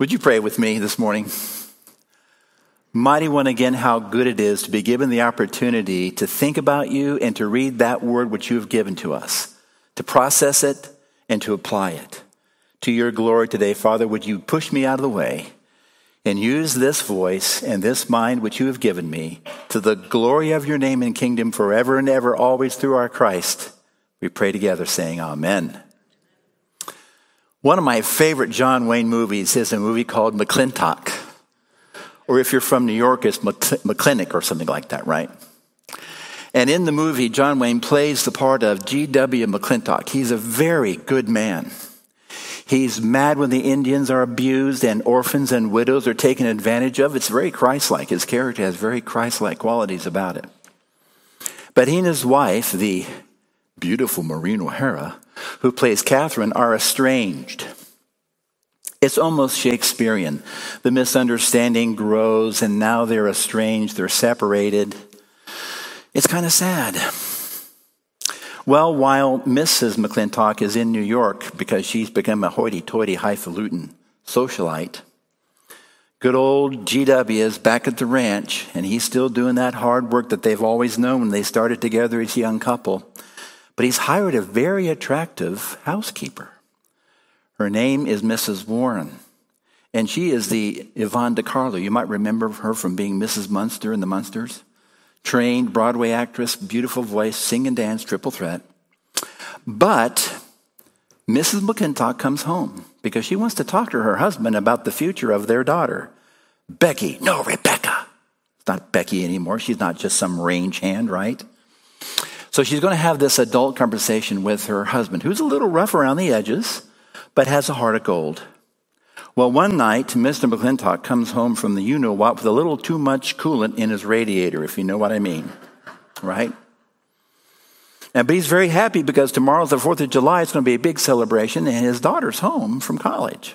Would you pray with me this morning? Mighty One, again, how good it is to be given the opportunity to think about you and to read that word which you have given to us, to process it and to apply it. To your glory today, Father, would you push me out of the way and use this voice and this mind which you have given me to the glory of your name and kingdom forever and ever, always through our Christ. We pray together, saying, Amen. One of my favorite John Wayne movies is a movie called McClintock. Or if you're from New York, it's McClintock or something like that, right? And in the movie, John Wayne plays the part of G.W. McClintock. He's a very good man. He's mad when the Indians are abused and orphans and widows are taken advantage of. It's very Christ like. His character has very Christ like qualities about it. But he and his wife, the beautiful Maureen O'Hara, who plays Catherine, are estranged. It's almost Shakespearean. The misunderstanding grows, and now they're estranged, they're separated. It's kind of sad. Well, while Mrs. McClintock is in New York because she's become a hoity toity, highfalutin socialite, good old GW is back at the ranch and he's still doing that hard work that they've always known when they started together as a young couple. But he's hired a very attractive housekeeper. Her name is Mrs. Warren. And she is the Yvonne De Carlo. You might remember her from being Mrs. Munster in the Munsters trained Broadway actress, beautiful voice, sing and dance, triple threat. But Mrs. McClintock comes home because she wants to talk to her husband about the future of their daughter. Becky, no, Rebecca. It's not Becky anymore. She's not just some range hand, right? So she's going to have this adult conversation with her husband, who's a little rough around the edges, but has a heart of gold. Well, one night, Mr. McClintock comes home from the you know what with a little too much coolant in his radiator, if you know what I mean. Right? And, but he's very happy because tomorrow's the 4th of July. It's going to be a big celebration, and his daughter's home from college.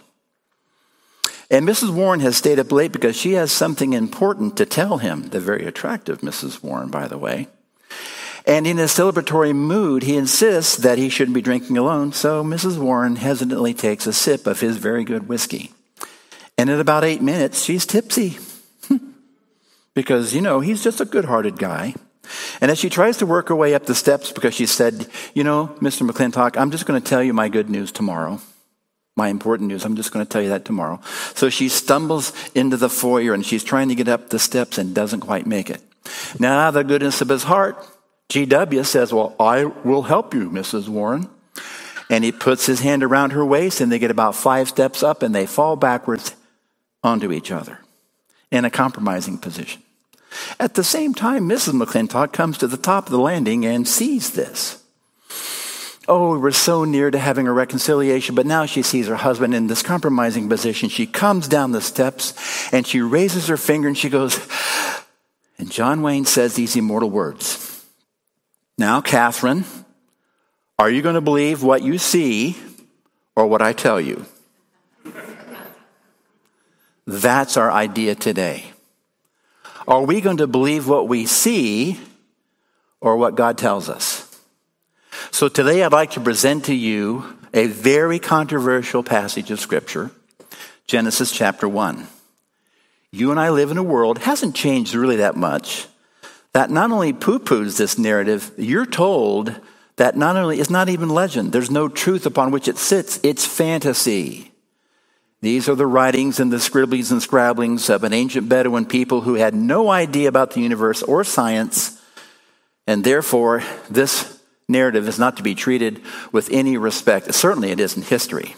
And Mrs. Warren has stayed up late because she has something important to tell him. The very attractive Mrs. Warren, by the way. And in a celebratory mood, he insists that he shouldn't be drinking alone, so Mrs. Warren hesitantly takes a sip of his very good whiskey. And in about eight minutes, she's tipsy. because, you know, he's just a good hearted guy. And as she tries to work her way up the steps, because she said, You know, Mr. McClintock, I'm just going to tell you my good news tomorrow. My important news. I'm just going to tell you that tomorrow. So she stumbles into the foyer and she's trying to get up the steps and doesn't quite make it. Now, the goodness of his heart, GW says, Well, I will help you, Mrs. Warren. And he puts his hand around her waist, and they get about five steps up, and they fall backwards onto each other in a compromising position. At the same time, Mrs. McClintock comes to the top of the landing and sees this. Oh, we're so near to having a reconciliation, but now she sees her husband in this compromising position. She comes down the steps and she raises her finger and she goes, and John Wayne says these immortal words now, Catherine, are you going to believe what you see or what I tell you? That's our idea today. Are we going to believe what we see or what God tells us? So today I'd like to present to you a very controversial passage of Scripture, Genesis chapter 1. You and I live in a world, hasn't changed really that much, that not only poo poos this narrative, you're told that not only it's not even legend, there's no truth upon which it sits, it's fantasy. These are the writings and the scribblings and scrabblings of an ancient Bedouin people who had no idea about the universe or science, and therefore this narrative is not to be treated with any respect. Certainly it isn't history.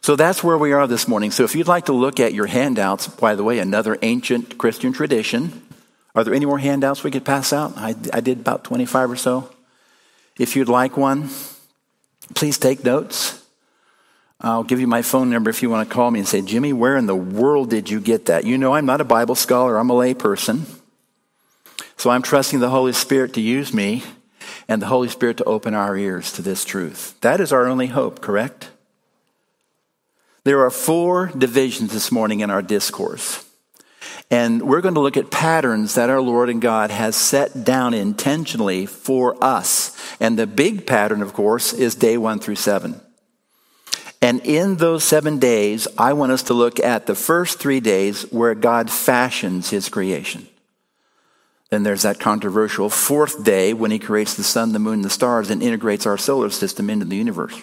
So that's where we are this morning. So if you'd like to look at your handouts, by the way, another ancient Christian tradition, are there any more handouts we could pass out? I, I did about 25 or so. If you'd like one, please take notes. I'll give you my phone number if you want to call me and say, Jimmy, where in the world did you get that? You know, I'm not a Bible scholar, I'm a lay person. So I'm trusting the Holy Spirit to use me and the Holy Spirit to open our ears to this truth. That is our only hope, correct? There are four divisions this morning in our discourse. And we're going to look at patterns that our Lord and God has set down intentionally for us. And the big pattern, of course, is day one through seven. And in those seven days, I want us to look at the first three days where God fashions his creation. Then there's that controversial fourth day when he creates the sun, the moon, and the stars and integrates our solar system into the universe.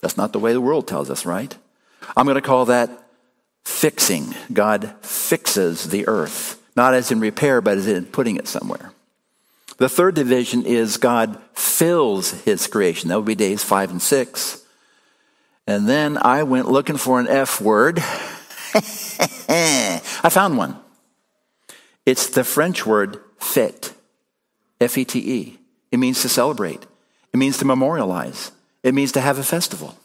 That's not the way the world tells us, right? I'm going to call that fixing. God fixes the earth, not as in repair, but as in putting it somewhere. The third division is God fills his creation. That would be days five and six. And then I went looking for an F word. I found one. It's the French word fete, F E T E. It means to celebrate, it means to memorialize, it means to have a festival.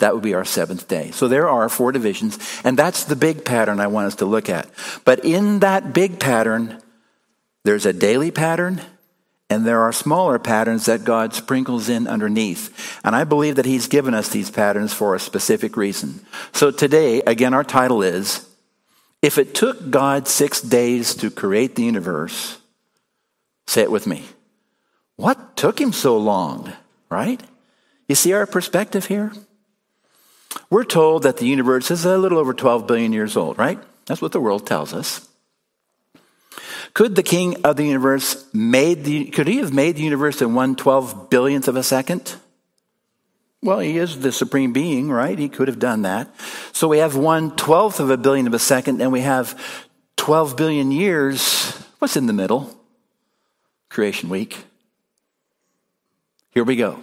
That would be our seventh day. So there are four divisions, and that's the big pattern I want us to look at. But in that big pattern, there's a daily pattern, and there are smaller patterns that God sprinkles in underneath. And I believe that He's given us these patterns for a specific reason. So today, again, our title is if it took God six days to create the universe, say it with me. What took him so long, right? You see our perspective here? We're told that the universe is a little over 12 billion years old, right? That's what the world tells us. Could the king of the universe made the, could he have made the universe in one twelve billionth of a second? Well, he is the supreme being, right? He could have done that. So we have one twelfth of a billion of a second, and we have 12 billion years. What's in the middle? Creation week. Here we go.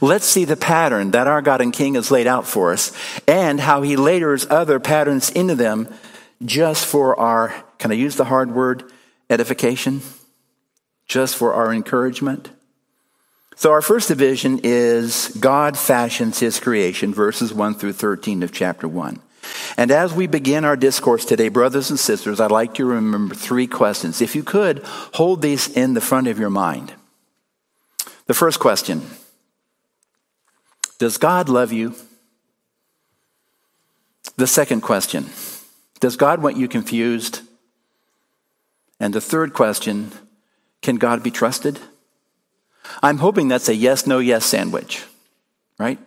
Let's see the pattern that our God and King has laid out for us and how he layers other patterns into them just for our, can I use the hard word, edification? Just for our encouragement? So, our first division is God fashions his creation, verses 1 through 13 of chapter 1. And as we begin our discourse today, brothers and sisters, I'd like you to remember three questions. If you could, hold these in the front of your mind. The first question Does God love you? The second question Does God want you confused? And the third question Can God be trusted? I'm hoping that's a yes, no, yes sandwich, right?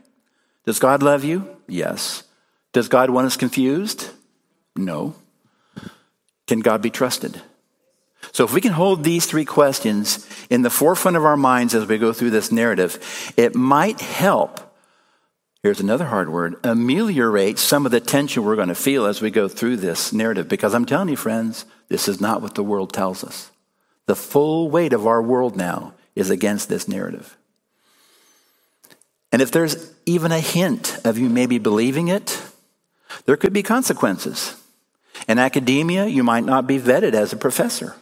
Does God love you? Yes. Does God want us confused? No. Can God be trusted? So, if we can hold these three questions in the forefront of our minds as we go through this narrative, it might help. Here's another hard word ameliorate some of the tension we're going to feel as we go through this narrative. Because I'm telling you, friends, this is not what the world tells us. The full weight of our world now is against this narrative. And if there's even a hint of you maybe believing it, there could be consequences. In academia, you might not be vetted as a professor.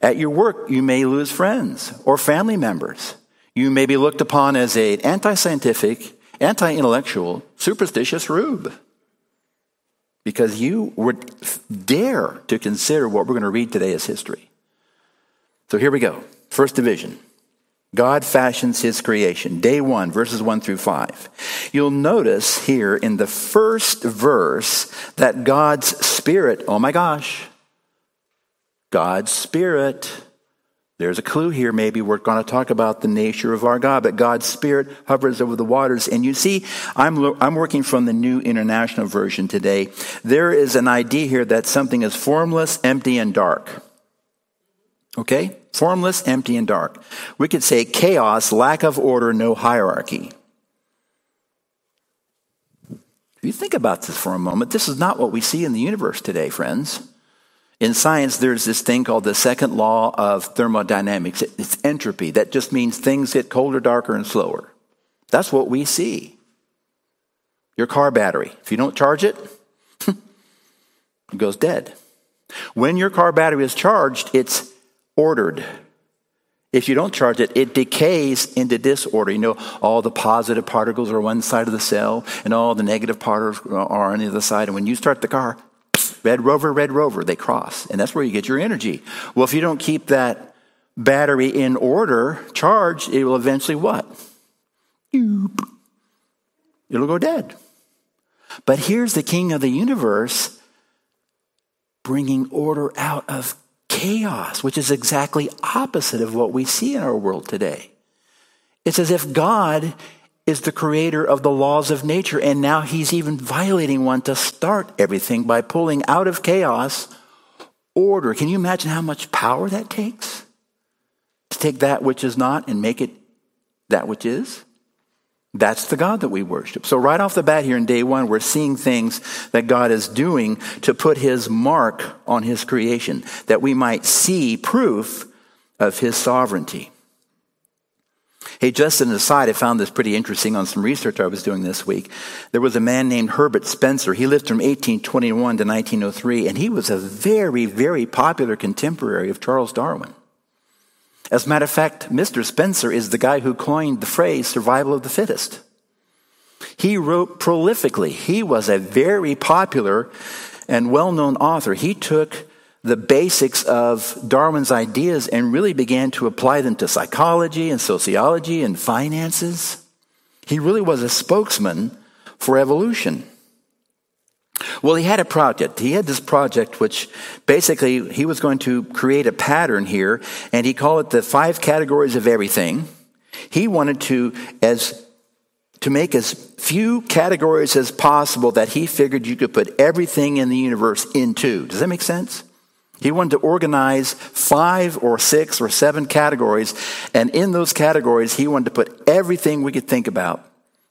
At your work, you may lose friends or family members. You may be looked upon as an anti scientific, anti intellectual, superstitious rube because you would dare to consider what we're going to read today as history. So here we go. First division. God fashions his creation. Day one, verses one through five. You'll notice here in the first verse that God's Spirit, oh my gosh, God's Spirit, there's a clue here. Maybe we're going to talk about the nature of our God, but God's Spirit hovers over the waters. And you see, I'm, I'm working from the New International Version today. There is an idea here that something is formless, empty, and dark. Okay? Formless, empty, and dark. We could say chaos, lack of order, no hierarchy. If you think about this for a moment, this is not what we see in the universe today, friends. In science, there's this thing called the second law of thermodynamics. It's entropy. That just means things get colder, darker, and slower. That's what we see. Your car battery, if you don't charge it, it goes dead. When your car battery is charged, it's ordered. If you don't charge it, it decays into disorder. You know, all the positive particles are one side of the cell, and all the negative particles are on the other side. And when you start the car, red rover, red rover, they cross. And that's where you get your energy. Well, if you don't keep that battery in order, charged, it will eventually what? It'll go dead. But here's the king of the universe bringing order out of chaos, which is exactly opposite of what we see in our world today. It's as if God is the creator of the laws of nature, and now he's even violating one to start everything by pulling out of chaos order. Can you imagine how much power that takes? To take that which is not and make it that which is? That's the God that we worship. So, right off the bat here in day one, we're seeing things that God is doing to put his mark on his creation, that we might see proof of his sovereignty. Hey, just an aside, I found this pretty interesting on some research I was doing this week. There was a man named Herbert Spencer. He lived from 1821 to 1903, and he was a very, very popular contemporary of Charles Darwin. As a matter of fact, Mr. Spencer is the guy who coined the phrase survival of the fittest. He wrote prolifically. He was a very popular and well known author. He took the basics of Darwin's ideas and really began to apply them to psychology and sociology and finances. He really was a spokesman for evolution. Well, he had a project. He had this project which basically he was going to create a pattern here, and he called it the five categories of everything. He wanted to as to make as few categories as possible that he figured you could put everything in the universe into. Does that make sense? He wanted to organize five or six or seven categories, and in those categories, he wanted to put everything we could think about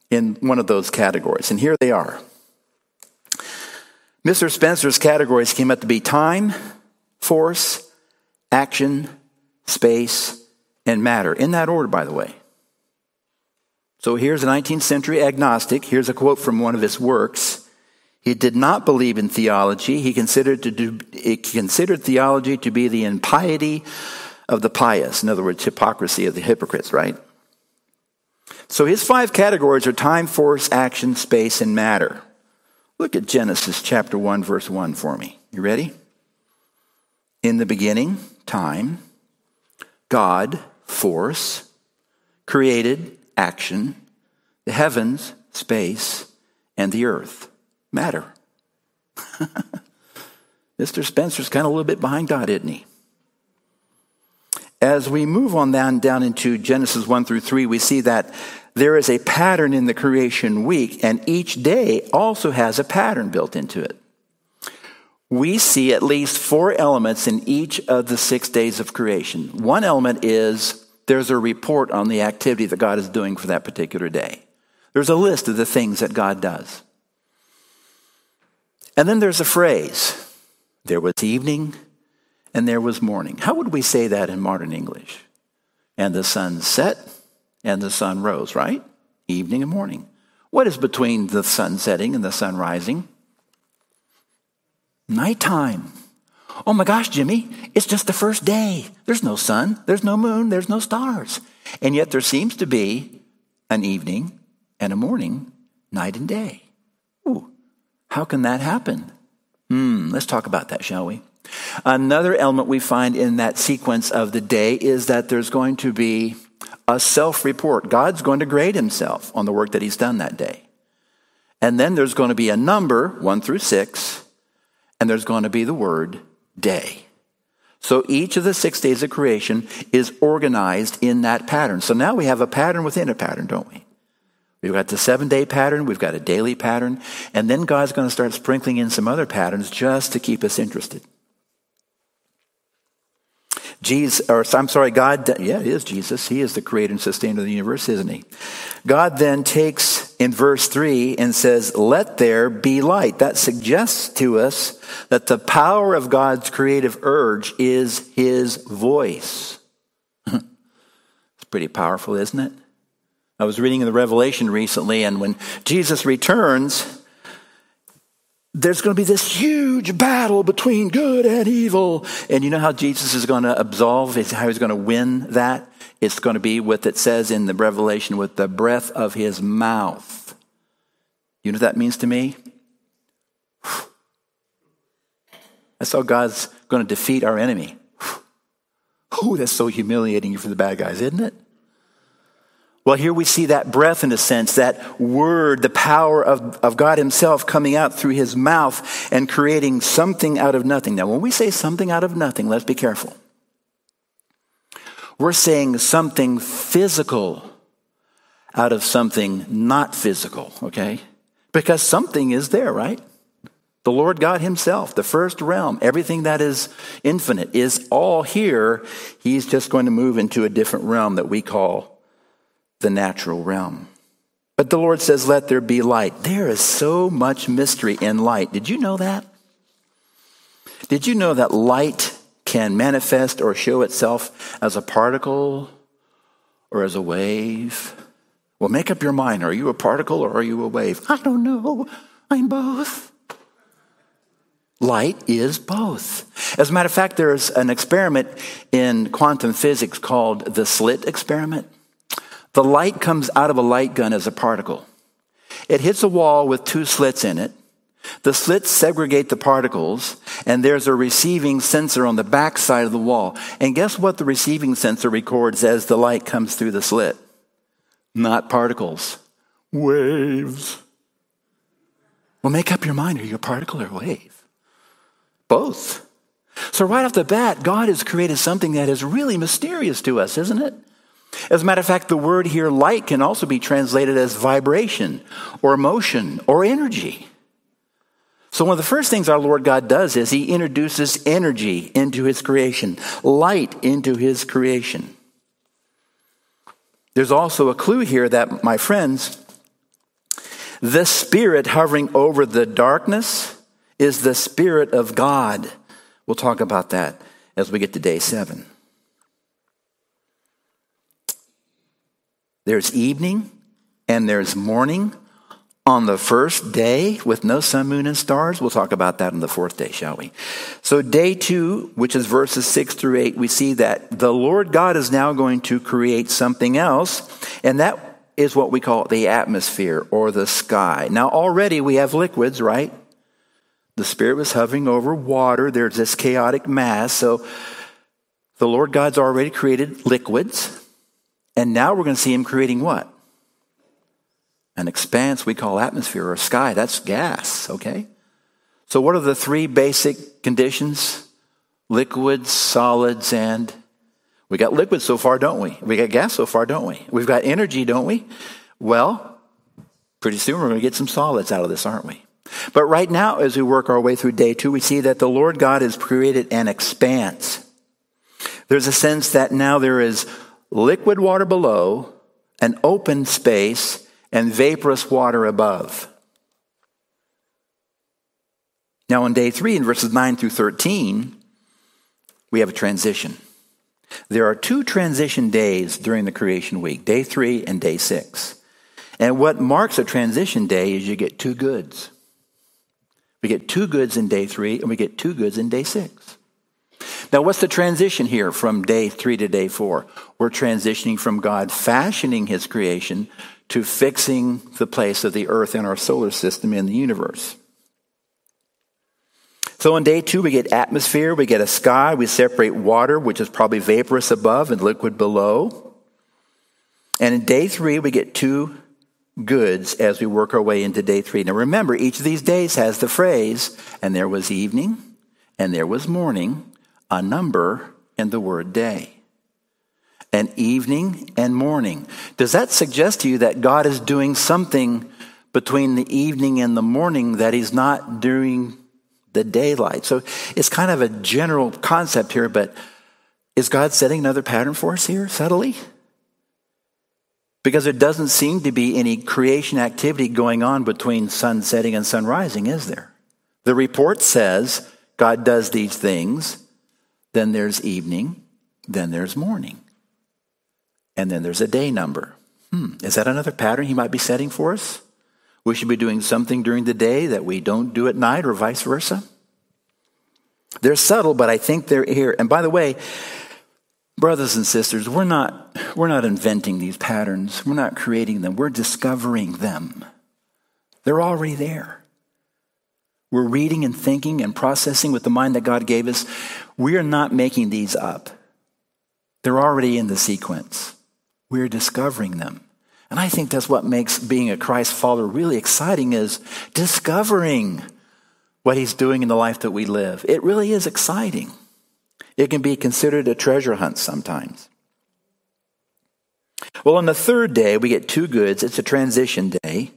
in one of those categories. And here they are. Mr. Spencer's categories came out to be time, force, action, space, and matter. In that order, by the way. So here's a 19th century agnostic. Here's a quote from one of his works. He did not believe in theology. He considered, to do, he considered theology to be the impiety of the pious. In other words, hypocrisy of the hypocrites, right? So his five categories are time, force, action, space, and matter. Look at Genesis chapter 1, verse 1 for me. You ready? In the beginning, time, God, force, created, action, the heavens, space, and the earth, matter. Mr. Spencer's kind of a little bit behind God, isn't he? As we move on down, down into Genesis 1 through 3, we see that there is a pattern in the creation week, and each day also has a pattern built into it. We see at least four elements in each of the six days of creation. One element is there's a report on the activity that God is doing for that particular day. There's a list of the things that God does. And then there's a phrase there was evening and there was morning. How would we say that in modern English? And the sun set and the sun rose, right? Evening and morning. What is between the sun setting and the sun rising? Nighttime. Oh my gosh, Jimmy, it's just the first day. There's no sun, there's no moon, there's no stars. And yet there seems to be an evening and a morning, night and day. Ooh, how can that happen? Hmm, let's talk about that, shall we? Another element we find in that sequence of the day is that there's going to be a self report. God's going to grade himself on the work that he's done that day. And then there's going to be a number, one through six, and there's going to be the word day. So each of the six days of creation is organized in that pattern. So now we have a pattern within a pattern, don't we? We've got the seven day pattern, we've got a daily pattern, and then God's going to start sprinkling in some other patterns just to keep us interested. Jesus, or I'm sorry, God, yeah, it is Jesus. He is the creator and sustainer of the universe, isn't he? God then takes in verse 3 and says, Let there be light. That suggests to us that the power of God's creative urge is his voice. it's pretty powerful, isn't it? I was reading in the Revelation recently, and when Jesus returns, there's going to be this huge battle between good and evil. And you know how Jesus is going to absolve, how he's going to win that? It's going to be with, it says in the Revelation, with the breath of his mouth. You know what that means to me? That's how God's going to defeat our enemy. Oh, that's so humiliating for the bad guys, isn't it? Well, here we see that breath in a sense, that word, the power of, of God Himself coming out through His mouth and creating something out of nothing. Now, when we say something out of nothing, let's be careful. We're saying something physical out of something not physical, okay? Because something is there, right? The Lord God Himself, the first realm, everything that is infinite is all here. He's just going to move into a different realm that we call the natural realm. But the Lord says, Let there be light. There is so much mystery in light. Did you know that? Did you know that light can manifest or show itself as a particle or as a wave? Well, make up your mind. Are you a particle or are you a wave? I don't know. I'm both. Light is both. As a matter of fact, there's an experiment in quantum physics called the slit experiment. The light comes out of a light gun as a particle. It hits a wall with two slits in it. The slits segregate the particles, and there's a receiving sensor on the back side of the wall. And guess what the receiving sensor records as the light comes through the slit? Not particles, waves. Well, make up your mind are you a particle or a wave? Both. So, right off the bat, God has created something that is really mysterious to us, isn't it? As a matter of fact, the word here, light, can also be translated as vibration or motion or energy. So, one of the first things our Lord God does is He introduces energy into His creation, light into His creation. There's also a clue here that, my friends, the Spirit hovering over the darkness is the Spirit of God. We'll talk about that as we get to day seven. There's evening and there's morning on the first day with no sun, moon, and stars. We'll talk about that on the fourth day, shall we? So, day two, which is verses six through eight, we see that the Lord God is now going to create something else, and that is what we call the atmosphere or the sky. Now, already we have liquids, right? The Spirit was hovering over water. There's this chaotic mass. So, the Lord God's already created liquids. And now we're going to see him creating what? An expanse we call atmosphere or sky. That's gas, okay? So, what are the three basic conditions? Liquids, solids, and we got liquids so far, don't we? We got gas so far, don't we? We've got energy, don't we? Well, pretty soon we're going to get some solids out of this, aren't we? But right now, as we work our way through day two, we see that the Lord God has created an expanse. There's a sense that now there is liquid water below, an open space, and vaporous water above. Now, on day three, in verses 9 through 13, we have a transition. There are two transition days during the creation week day three and day six. And what marks a transition day is you get two goods. We get two goods in day three, and we get two goods in day six. Now, what's the transition here from day three to day four? We're transitioning from God fashioning his creation to fixing the place of the earth in our solar system in the universe. So on day two, we get atmosphere, we get a sky, we separate water, which is probably vaporous above and liquid below. And in day three, we get two goods as we work our way into day three. Now remember, each of these days has the phrase, and there was evening, and there was morning, a number in the word day. An evening and morning. Does that suggest to you that God is doing something between the evening and the morning that He's not doing the daylight? So it's kind of a general concept here, but is God setting another pattern for us here subtly? Because there doesn't seem to be any creation activity going on between sun setting and sun rising, is there? The report says God does these things then there's evening, then there's morning, and then there's a day number. Hmm, is that another pattern he might be setting for us? We should be doing something during the day that we don't do at night, or vice versa. They're subtle, but I think they're here. And by the way, brothers and sisters, we're not, we're not inventing these patterns. We're not creating them. We're discovering them. They're already there. We're reading and thinking and processing with the mind that God gave us. We are not making these up. They're already in the sequence. We're discovering them. And I think that's what makes being a Christ follower really exciting is discovering what he's doing in the life that we live. It really is exciting. It can be considered a treasure hunt sometimes. Well, on the third day, we get two goods. It's a transition day.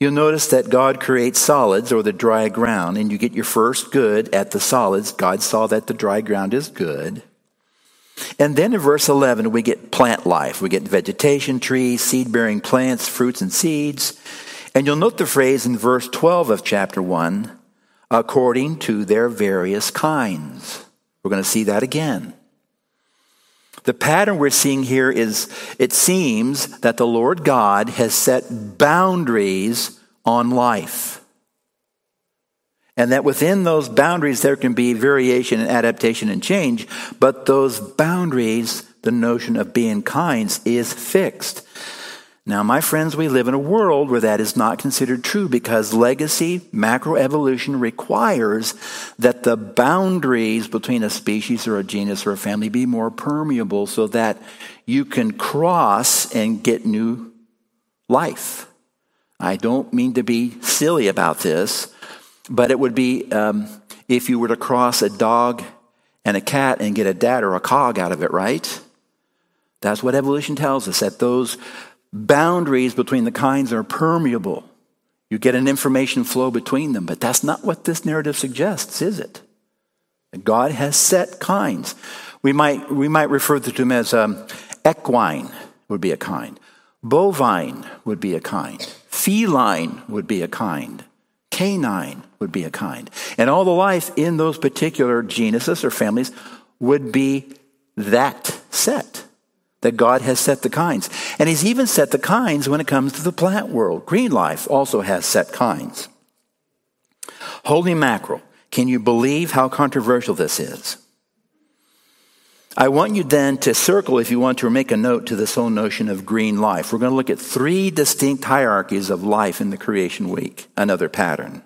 You'll notice that God creates solids or the dry ground, and you get your first good at the solids. God saw that the dry ground is good. And then in verse 11, we get plant life. We get vegetation, trees, seed bearing plants, fruits, and seeds. And you'll note the phrase in verse 12 of chapter 1 according to their various kinds. We're going to see that again. The pattern we're seeing here is it seems that the Lord God has set boundaries on life. And that within those boundaries there can be variation and adaptation and change, but those boundaries, the notion of being kinds, is fixed. Now, my friends, we live in a world where that is not considered true because legacy macroevolution requires that the boundaries between a species or a genus or a family be more permeable so that you can cross and get new life. I don't mean to be silly about this, but it would be um, if you were to cross a dog and a cat and get a dad or a cog out of it, right? That's what evolution tells us, that those boundaries between the kinds are permeable. You get an information flow between them, but that's not what this narrative suggests, is it? God has set kinds. We might, we might refer to them as um, equine would be a kind, bovine would be a kind, feline would be a kind, canine would be a kind. And all the life in those particular genuses or families would be that set that God has set the kinds. And He's even set the kinds when it comes to the plant world. Green life also has set kinds. Holy mackerel, can you believe how controversial this is? I want you then to circle, if you want to, or make a note to this whole notion of green life. We're going to look at three distinct hierarchies of life in the creation week, another pattern.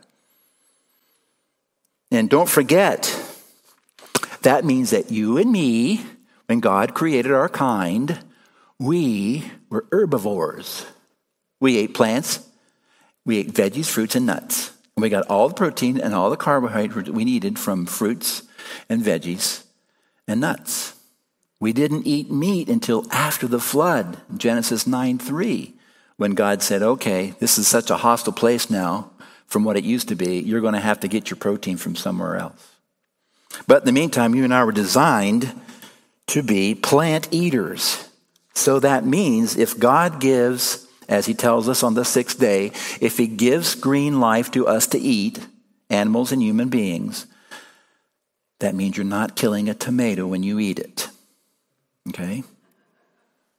And don't forget, that means that you and me when God created our kind, we were herbivores. We ate plants, we ate veggies, fruits, and nuts. And we got all the protein and all the carbohydrates we needed from fruits and veggies and nuts. We didn't eat meat until after the flood, Genesis 9 3, when God said, okay, this is such a hostile place now from what it used to be, you're going to have to get your protein from somewhere else. But in the meantime, you and I were designed to be plant eaters. So that means if God gives, as he tells us on the sixth day, if he gives green life to us to eat, animals and human beings, that means you're not killing a tomato when you eat it. Okay?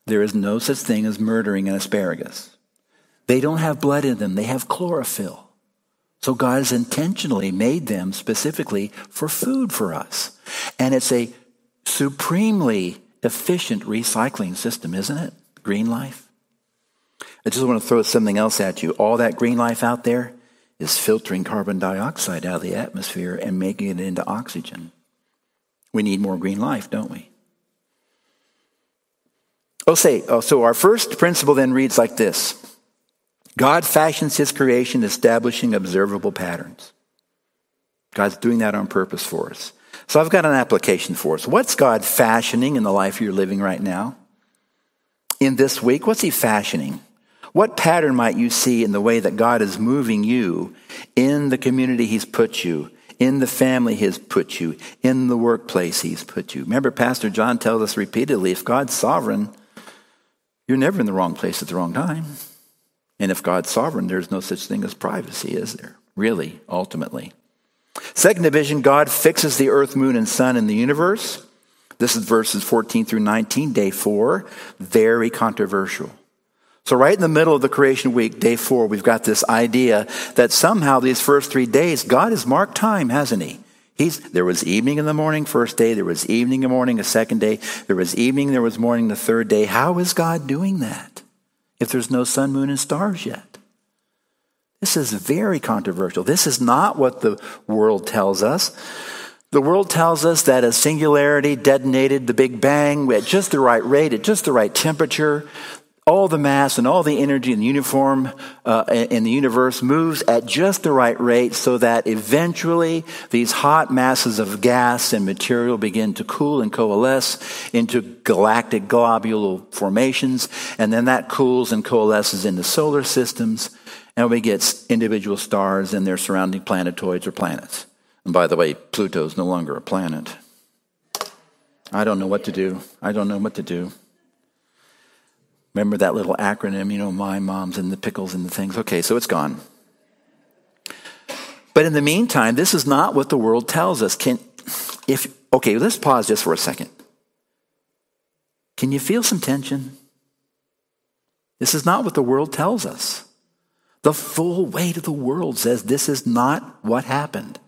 There is no such thing as murdering an asparagus. They don't have blood in them, they have chlorophyll. So God has intentionally made them specifically for food for us. And it's a supremely efficient recycling system, isn't it? Green life. I just want to throw something else at you. All that green life out there is filtering carbon dioxide out of the atmosphere and making it into oxygen. We need more green life, don't we? Oh, say, oh, so our first principle then reads like this God fashions his creation, establishing observable patterns. God's doing that on purpose for us. So I've got an application for us. What's God fashioning in the life you're living right now? In this week, what's He fashioning? What pattern might you see in the way that God is moving you in the community He's put you, in the family He's put you, in the workplace He's put you? Remember, Pastor John tells us repeatedly if God's sovereign, you're never in the wrong place at the wrong time. And if God's sovereign, there's no such thing as privacy, is there? Really, ultimately. Second division, God fixes the earth, moon, and sun in the universe. This is verses 14 through 19, day four. Very controversial. So, right in the middle of the creation week, day four, we've got this idea that somehow these first three days, God has marked time, hasn't He? He's, there was evening in the morning, first day. There was evening in the morning, a second day. There was evening, there was morning, the third day. How is God doing that if there's no sun, moon, and stars yet? This is very controversial. This is not what the world tells us. The world tells us that a singularity detonated the Big Bang at just the right rate, at just the right temperature. all the mass and all the energy in the uniform uh, in the universe moves at just the right rate so that eventually these hot masses of gas and material begin to cool and coalesce into galactic globular formations. And then that cools and coalesces into solar systems. And we get individual stars and their surrounding planetoids or planets. And by the way, Pluto is no longer a planet. I don't know what to do. I don't know what to do. Remember that little acronym, you know, my mom's and the pickles and the things. Okay, so it's gone. But in the meantime, this is not what the world tells us. Can if okay, let's pause just for a second. Can you feel some tension? This is not what the world tells us. The full weight of the world says this is not what happened.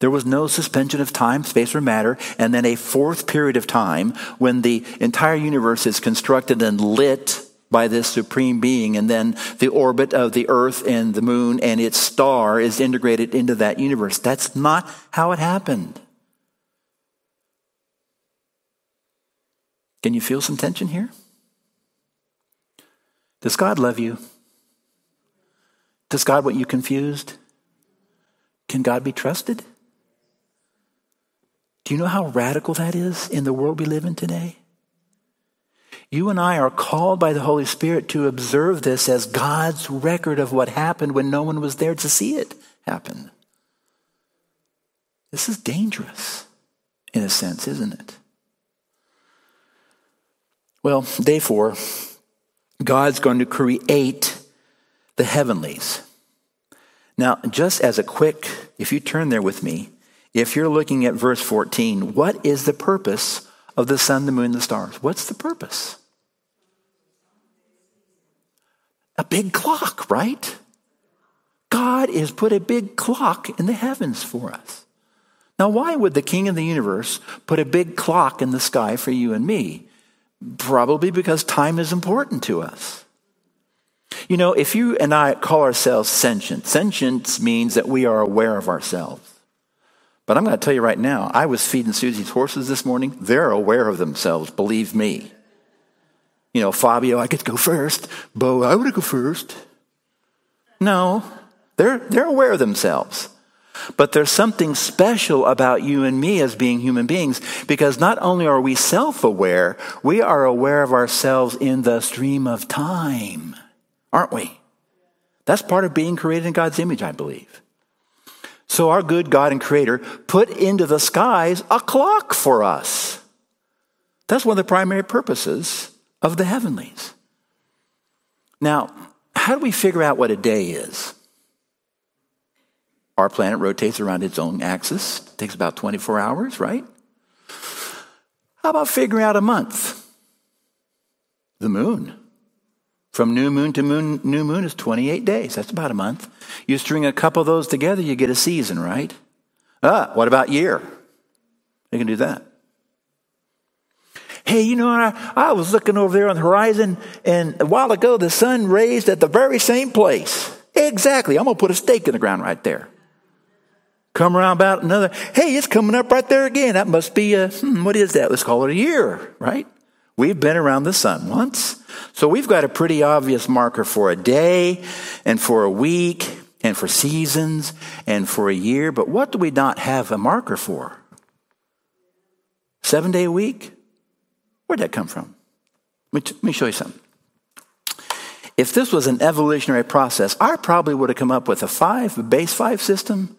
There was no suspension of time, space, or matter, and then a fourth period of time when the entire universe is constructed and lit by this supreme being, and then the orbit of the earth and the moon and its star is integrated into that universe. That's not how it happened. Can you feel some tension here? Does God love you? Does God want you confused? Can God be trusted? Do you know how radical that is in the world we live in today? You and I are called by the Holy Spirit to observe this as God's record of what happened when no one was there to see it happen. This is dangerous, in a sense, isn't it? Well, day four, God's going to create the heavenlies. Now, just as a quick, if you turn there with me, if you're looking at verse 14, what is the purpose of the sun, the moon, the stars? What's the purpose? A big clock, right? God has put a big clock in the heavens for us. Now, why would the king of the universe put a big clock in the sky for you and me? Probably because time is important to us. You know, if you and I call ourselves sentient, sentience means that we are aware of ourselves. But I'm going to tell you right now, I was feeding Susie's horses this morning. They're aware of themselves, believe me. You know, Fabio, I get to go first. Bo, I to go first. No, they're, they're aware of themselves. But there's something special about you and me as being human beings because not only are we self aware, we are aware of ourselves in the stream of time, aren't we? That's part of being created in God's image, I believe. So our good God and Creator put into the skies a clock for us. That's one of the primary purposes of the heavenlies. Now, how do we figure out what a day is? Our planet rotates around its own axis. It takes about 24 hours, right? How about figuring out a month? The moon. From new moon to moon, new moon is 28 days. That's about a month. You string a couple of those together, you get a season, right? Ah, what about year? You can do that. Hey, you know, I, I was looking over there on the horizon, and a while ago the sun raised at the very same place. Exactly. I'm going to put a stake in the ground right there. Come around about another. Hey, it's coming up right there again. That must be a, hmm, what is that? Let's call it a year, right? We've been around the sun once. So we've got a pretty obvious marker for a day and for a week and for seasons and for a year. But what do we not have a marker for? Seven day a week? Where'd that come from? Let me, show you something. If this was an evolutionary process, I probably would have come up with a five, a base five system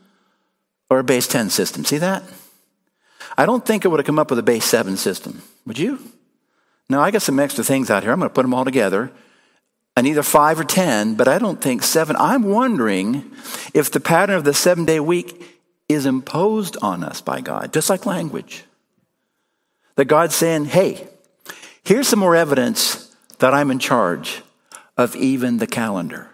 or a base 10 system. See that? I don't think I would have come up with a base seven system. Would you? Now, I got some extra things out here. I'm going to put them all together. And either five or 10, but I don't think seven. I'm wondering if the pattern of the seven day week is imposed on us by God, just like language. That God's saying, hey, here's some more evidence that I'm in charge of even the calendar.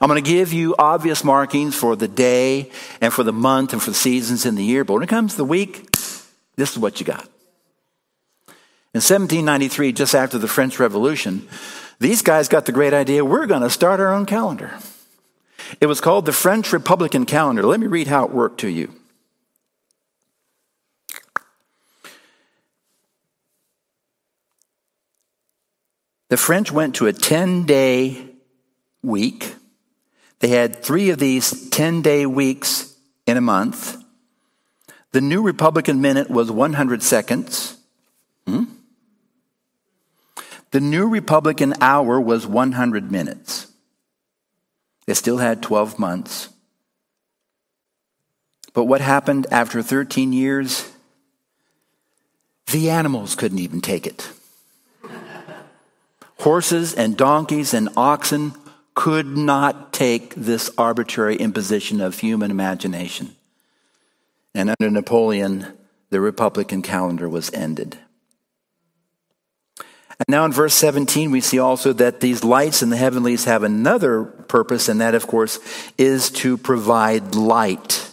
I'm going to give you obvious markings for the day and for the month and for the seasons in the year, but when it comes to the week, this is what you got. In 1793, just after the French Revolution, these guys got the great idea we're going to start our own calendar. It was called the French Republican calendar. Let me read how it worked to you. The French went to a 10 day week. They had three of these 10 day weeks in a month. The new Republican minute was 100 seconds. Hmm? The new Republican hour was 100 minutes. They still had 12 months. But what happened after 13 years? The animals couldn't even take it. Horses and donkeys and oxen could not take this arbitrary imposition of human imagination. And under Napoleon, the Republican calendar was ended. And now in verse 17, we see also that these lights in the heavenlies have another purpose, and that, of course, is to provide light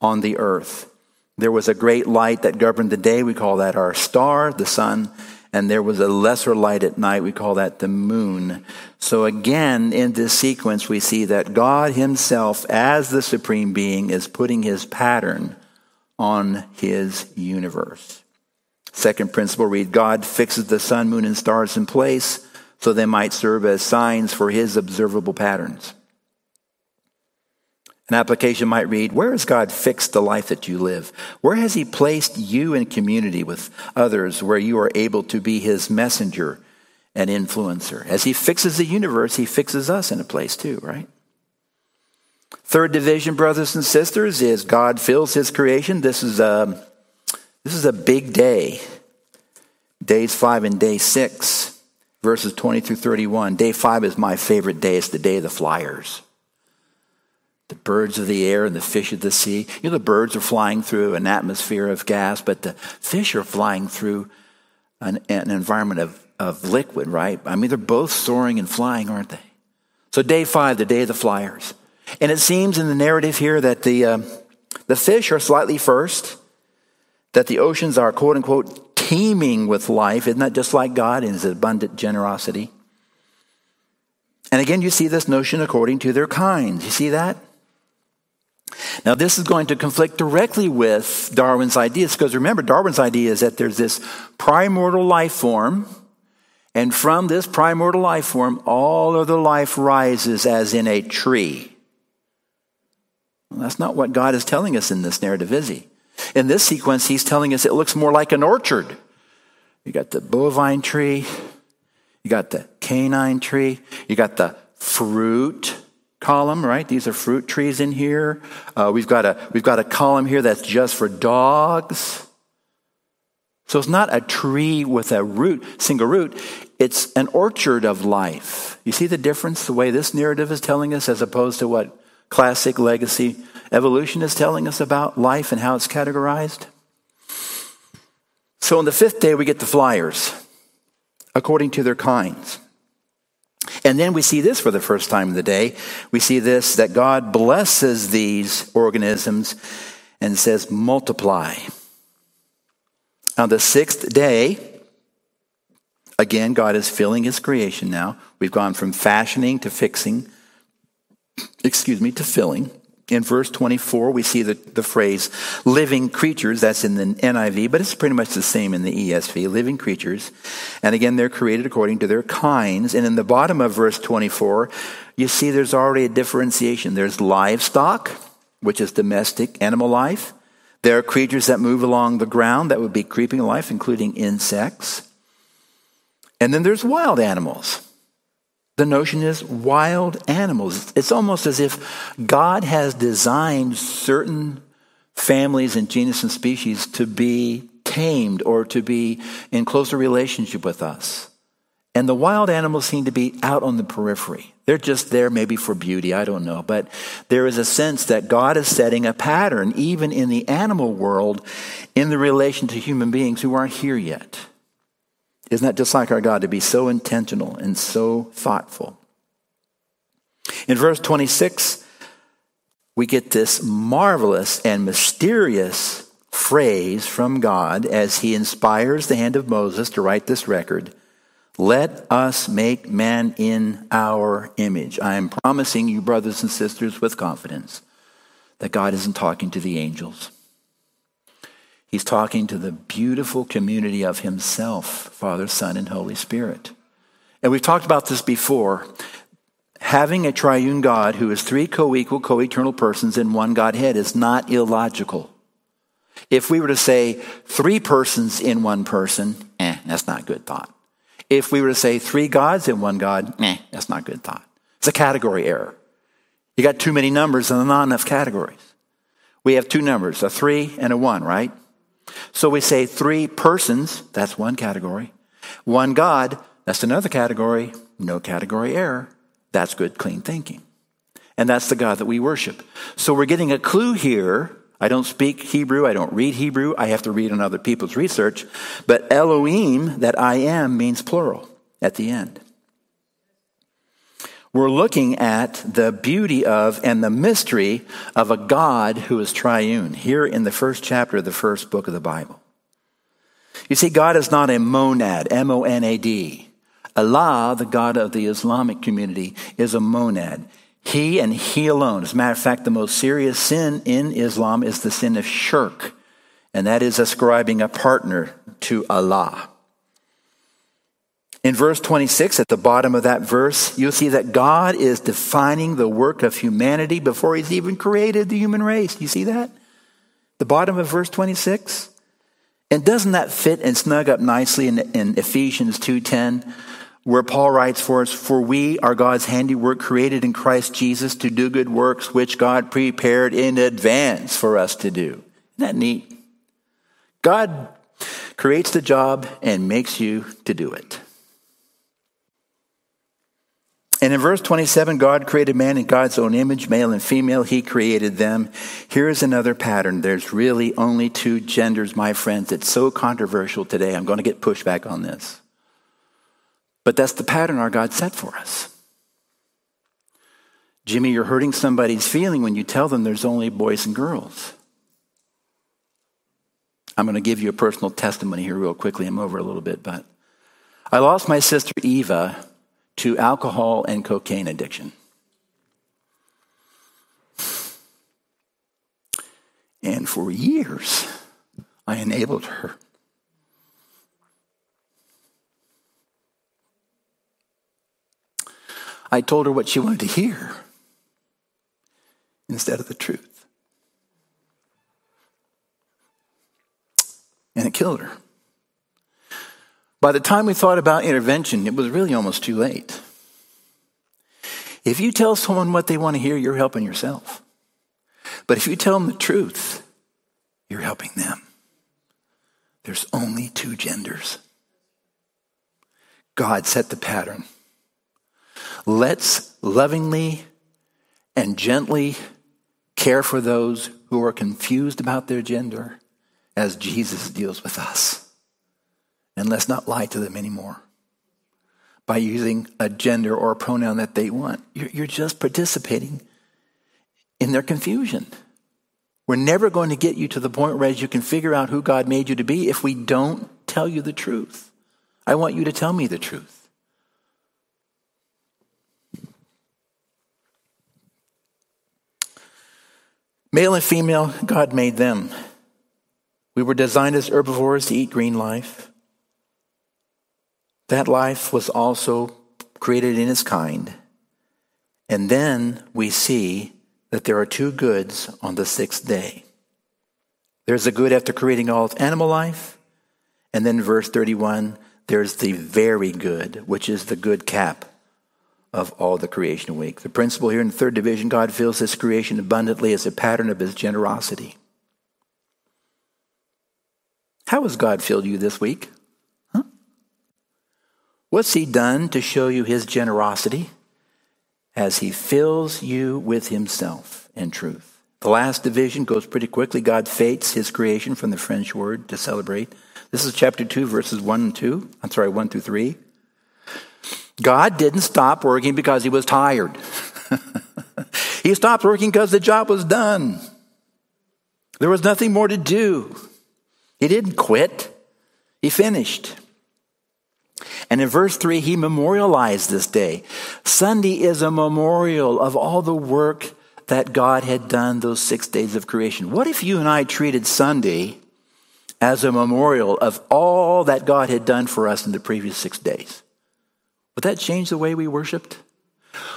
on the earth. There was a great light that governed the day. We call that our star, the sun. And there was a lesser light at night. We call that the moon. So again, in this sequence, we see that God himself, as the supreme being, is putting his pattern on his universe. Second principle read God fixes the sun, moon, and stars in place so they might serve as signs for his observable patterns. An application might read Where has God fixed the life that you live? Where has He placed you in community with others where you are able to be His messenger and influencer? As He fixes the universe, He fixes us in a place too, right? Third division, brothers and sisters, is God fills His creation. This is a, this is a big day. Days five and day six, verses 20 through 31. Day five is my favorite day. It's the day of the flyers the birds of the air and the fish of the sea. You know, the birds are flying through an atmosphere of gas, but the fish are flying through an, an environment of, of liquid, right? I mean, they're both soaring and flying, aren't they? So, day five, the day of the flyers. And it seems in the narrative here that the, uh, the fish are slightly first, that the oceans are, quote unquote, teeming with life. Isn't that just like God in his abundant generosity? And again, you see this notion according to their kinds. You see that? Now, this is going to conflict directly with Darwin's ideas because remember, Darwin's idea is that there's this primordial life form, and from this primordial life form, all other life rises as in a tree. Well, that's not what God is telling us in this narrative, is He? In this sequence, He's telling us it looks more like an orchard. You got the bovine tree, you got the canine tree, you got the fruit column, right? These are fruit trees in here. Uh, we've, got a, we've got a column here that's just for dogs. So it's not a tree with a root, single root. It's an orchard of life. You see the difference, the way this narrative is telling us, as opposed to what classic legacy evolution is telling us about life and how it's categorized? So on the fifth day, we get the flyers according to their kinds. And then we see this for the first time of the day. We see this that God blesses these organisms and says, multiply. On the sixth day, again, God is filling his creation now. We've gone from fashioning to fixing, excuse me, to filling. In verse 24, we see the, the phrase living creatures. That's in the NIV, but it's pretty much the same in the ESV. Living creatures. And again, they're created according to their kinds. And in the bottom of verse 24, you see there's already a differentiation. There's livestock, which is domestic animal life. There are creatures that move along the ground, that would be creeping life, including insects. And then there's wild animals. The notion is wild animals. It's almost as if God has designed certain families and genus and species to be tamed or to be in closer relationship with us. And the wild animals seem to be out on the periphery. They're just there maybe for beauty, I don't know. But there is a sense that God is setting a pattern, even in the animal world, in the relation to human beings who aren't here yet. Isn't that just like our God to be so intentional and so thoughtful? In verse 26, we get this marvelous and mysterious phrase from God as he inspires the hand of Moses to write this record. Let us make man in our image. I am promising you, brothers and sisters, with confidence that God isn't talking to the angels. He's talking to the beautiful community of Himself, Father, Son, and Holy Spirit. And we've talked about this before. Having a triune God who is three co equal, co eternal persons in one Godhead is not illogical. If we were to say three persons in one person, eh, that's not good thought. If we were to say three gods in one God, eh, that's not good thought. It's a category error. You got too many numbers and not enough categories. We have two numbers, a three and a one, right? So we say three persons, that's one category. One God, that's another category. No category error. That's good, clean thinking. And that's the God that we worship. So we're getting a clue here. I don't speak Hebrew. I don't read Hebrew. I have to read on other people's research. But Elohim, that I am, means plural at the end. We're looking at the beauty of and the mystery of a God who is triune here in the first chapter of the first book of the Bible. You see, God is not a monad, M O N A D. Allah, the God of the Islamic community, is a monad. He and He alone. As a matter of fact, the most serious sin in Islam is the sin of shirk, and that is ascribing a partner to Allah. In verse 26, at the bottom of that verse, you'll see that God is defining the work of humanity before he's even created the human race. You see that? The bottom of verse 26? And doesn't that fit and snug up nicely in, in Ephesians 2.10, where Paul writes for us, For we are God's handiwork created in Christ Jesus to do good works which God prepared in advance for us to do. Isn't that neat? God creates the job and makes you to do it. And in verse 27, God created man in God's own image, male and female, He created them. Here's another pattern. There's really only two genders, my friends. It's so controversial today. I'm going to get pushback on this. But that's the pattern our God set for us. Jimmy, you're hurting somebody's feeling when you tell them there's only boys and girls. I'm going to give you a personal testimony here, real quickly. I'm over a little bit, but I lost my sister Eva to alcohol and cocaine addiction. And for years, I enabled her. I told her what she wanted to hear instead of the truth. And it killed her. By the time we thought about intervention, it was really almost too late. If you tell someone what they want to hear, you're helping yourself. But if you tell them the truth, you're helping them. There's only two genders. God set the pattern. Let's lovingly and gently care for those who are confused about their gender as Jesus deals with us. And let's not lie to them anymore by using a gender or a pronoun that they want. You're, you're just participating in their confusion. We're never going to get you to the point where you can figure out who God made you to be if we don't tell you the truth. I want you to tell me the truth. Male and female, God made them. We were designed as herbivores to eat green life. That life was also created in its kind. And then we see that there are two goods on the sixth day. There's a good after creating all animal life. And then verse 31, there's the very good, which is the good cap of all the creation week. The principle here in the third division God fills his creation abundantly as a pattern of his generosity. How has God filled you this week? What's he done to show you his generosity? As he fills you with himself and truth. The last division goes pretty quickly. God fêtes his creation from the French word to celebrate. This is chapter 2, verses 1 and 2. I'm sorry, 1 through 3. God didn't stop working because he was tired. he stopped working because the job was done. There was nothing more to do. He didn't quit, he finished. And in verse 3, he memorialized this day. Sunday is a memorial of all the work that God had done those six days of creation. What if you and I treated Sunday as a memorial of all that God had done for us in the previous six days? Would that change the way we worshiped?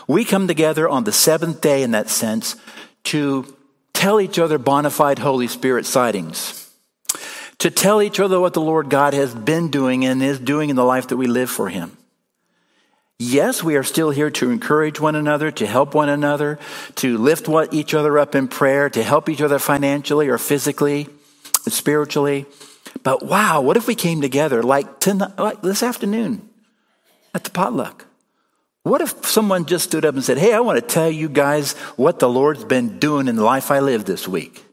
We come together on the seventh day in that sense to tell each other bona fide Holy Spirit sightings, to tell each other what the Lord God has been doing and is doing in the life that we live for Him. Yes, we are still here to encourage one another, to help one another, to lift each other up in prayer, to help each other financially or physically, spiritually. But wow, what if we came together like, tonight, like this afternoon at the potluck? What if someone just stood up and said, Hey, I want to tell you guys what the Lord's been doing in the life I live this week?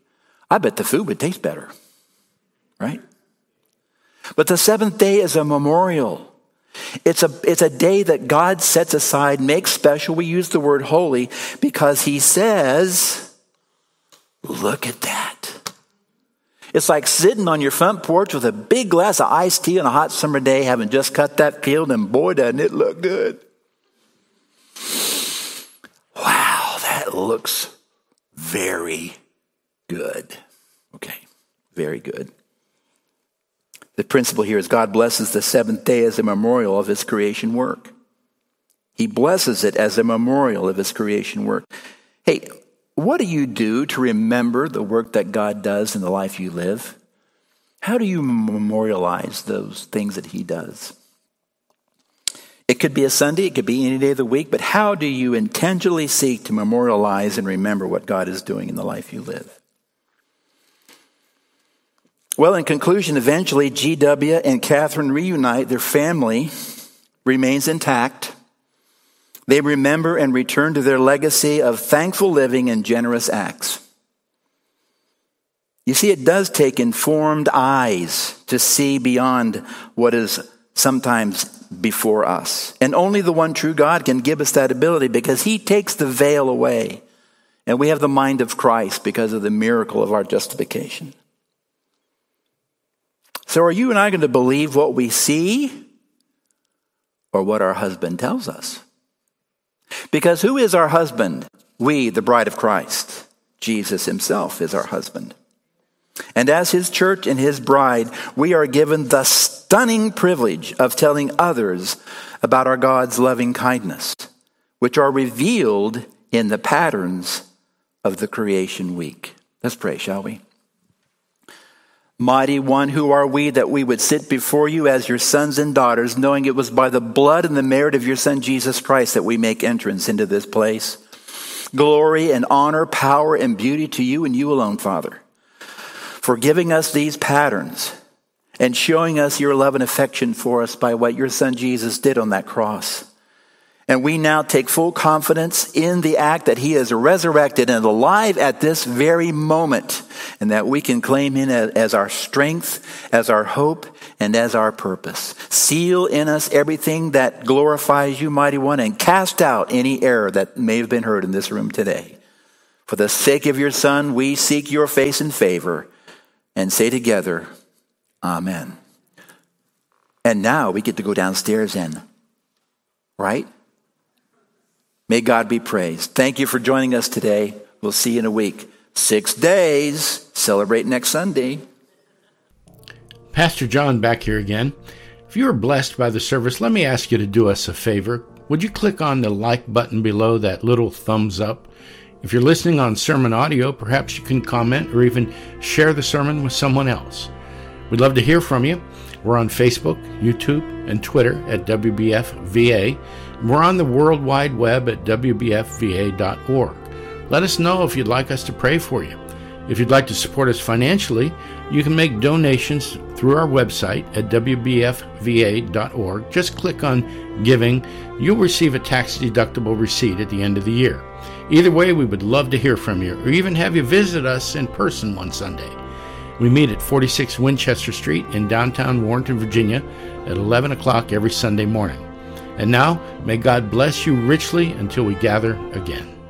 I bet the food would taste better, right? But the seventh day is a memorial. It's a, it's a day that God sets aside, makes special. We use the word holy because He says, Look at that. It's like sitting on your front porch with a big glass of iced tea on a hot summer day, having just cut that field, and boy, doesn't it look good. Wow, that looks very good. Okay, very good. The principle here is God blesses the seventh day as a memorial of his creation work. He blesses it as a memorial of his creation work. Hey, what do you do to remember the work that God does in the life you live? How do you memorialize those things that he does? It could be a Sunday, it could be any day of the week, but how do you intentionally seek to memorialize and remember what God is doing in the life you live? Well, in conclusion, eventually GW and Catherine reunite. Their family remains intact. They remember and return to their legacy of thankful living and generous acts. You see, it does take informed eyes to see beyond what is sometimes before us. And only the one true God can give us that ability because he takes the veil away. And we have the mind of Christ because of the miracle of our justification. So, are you and I going to believe what we see or what our husband tells us? Because who is our husband? We, the bride of Christ. Jesus himself is our husband. And as his church and his bride, we are given the stunning privilege of telling others about our God's loving kindness, which are revealed in the patterns of the creation week. Let's pray, shall we? Mighty one, who are we that we would sit before you as your sons and daughters, knowing it was by the blood and the merit of your Son Jesus Christ that we make entrance into this place? Glory and honor, power and beauty to you and you alone, Father for giving us these patterns and showing us your love and affection for us by what your son Jesus did on that cross. And we now take full confidence in the act that he is resurrected and alive at this very moment, and that we can claim him as our strength, as our hope, and as our purpose. Seal in us everything that glorifies you, mighty one, and cast out any error that may have been heard in this room today. For the sake of your son, we seek your face and favor and say together, Amen. And now we get to go downstairs and, right? May God be praised. Thank you for joining us today. We'll see you in a week. Six days. Celebrate next Sunday. Pastor John back here again. If you were blessed by the service, let me ask you to do us a favor. Would you click on the like button below that little thumbs up? If you're listening on SermonAudio, perhaps you can comment or even share the sermon with someone else. We'd love to hear from you. We're on Facebook, YouTube, and Twitter at WBFVA. We're on the World Wide Web at WBFVA.org. Let us know if you'd like us to pray for you. If you'd like to support us financially, you can make donations through our website at WBFVA.org. Just click on Giving. You'll receive a tax deductible receipt at the end of the year. Either way, we would love to hear from you or even have you visit us in person one Sunday. We meet at 46 Winchester Street in downtown Warrenton, Virginia at 11 o'clock every Sunday morning. And now, may God bless you richly until we gather again.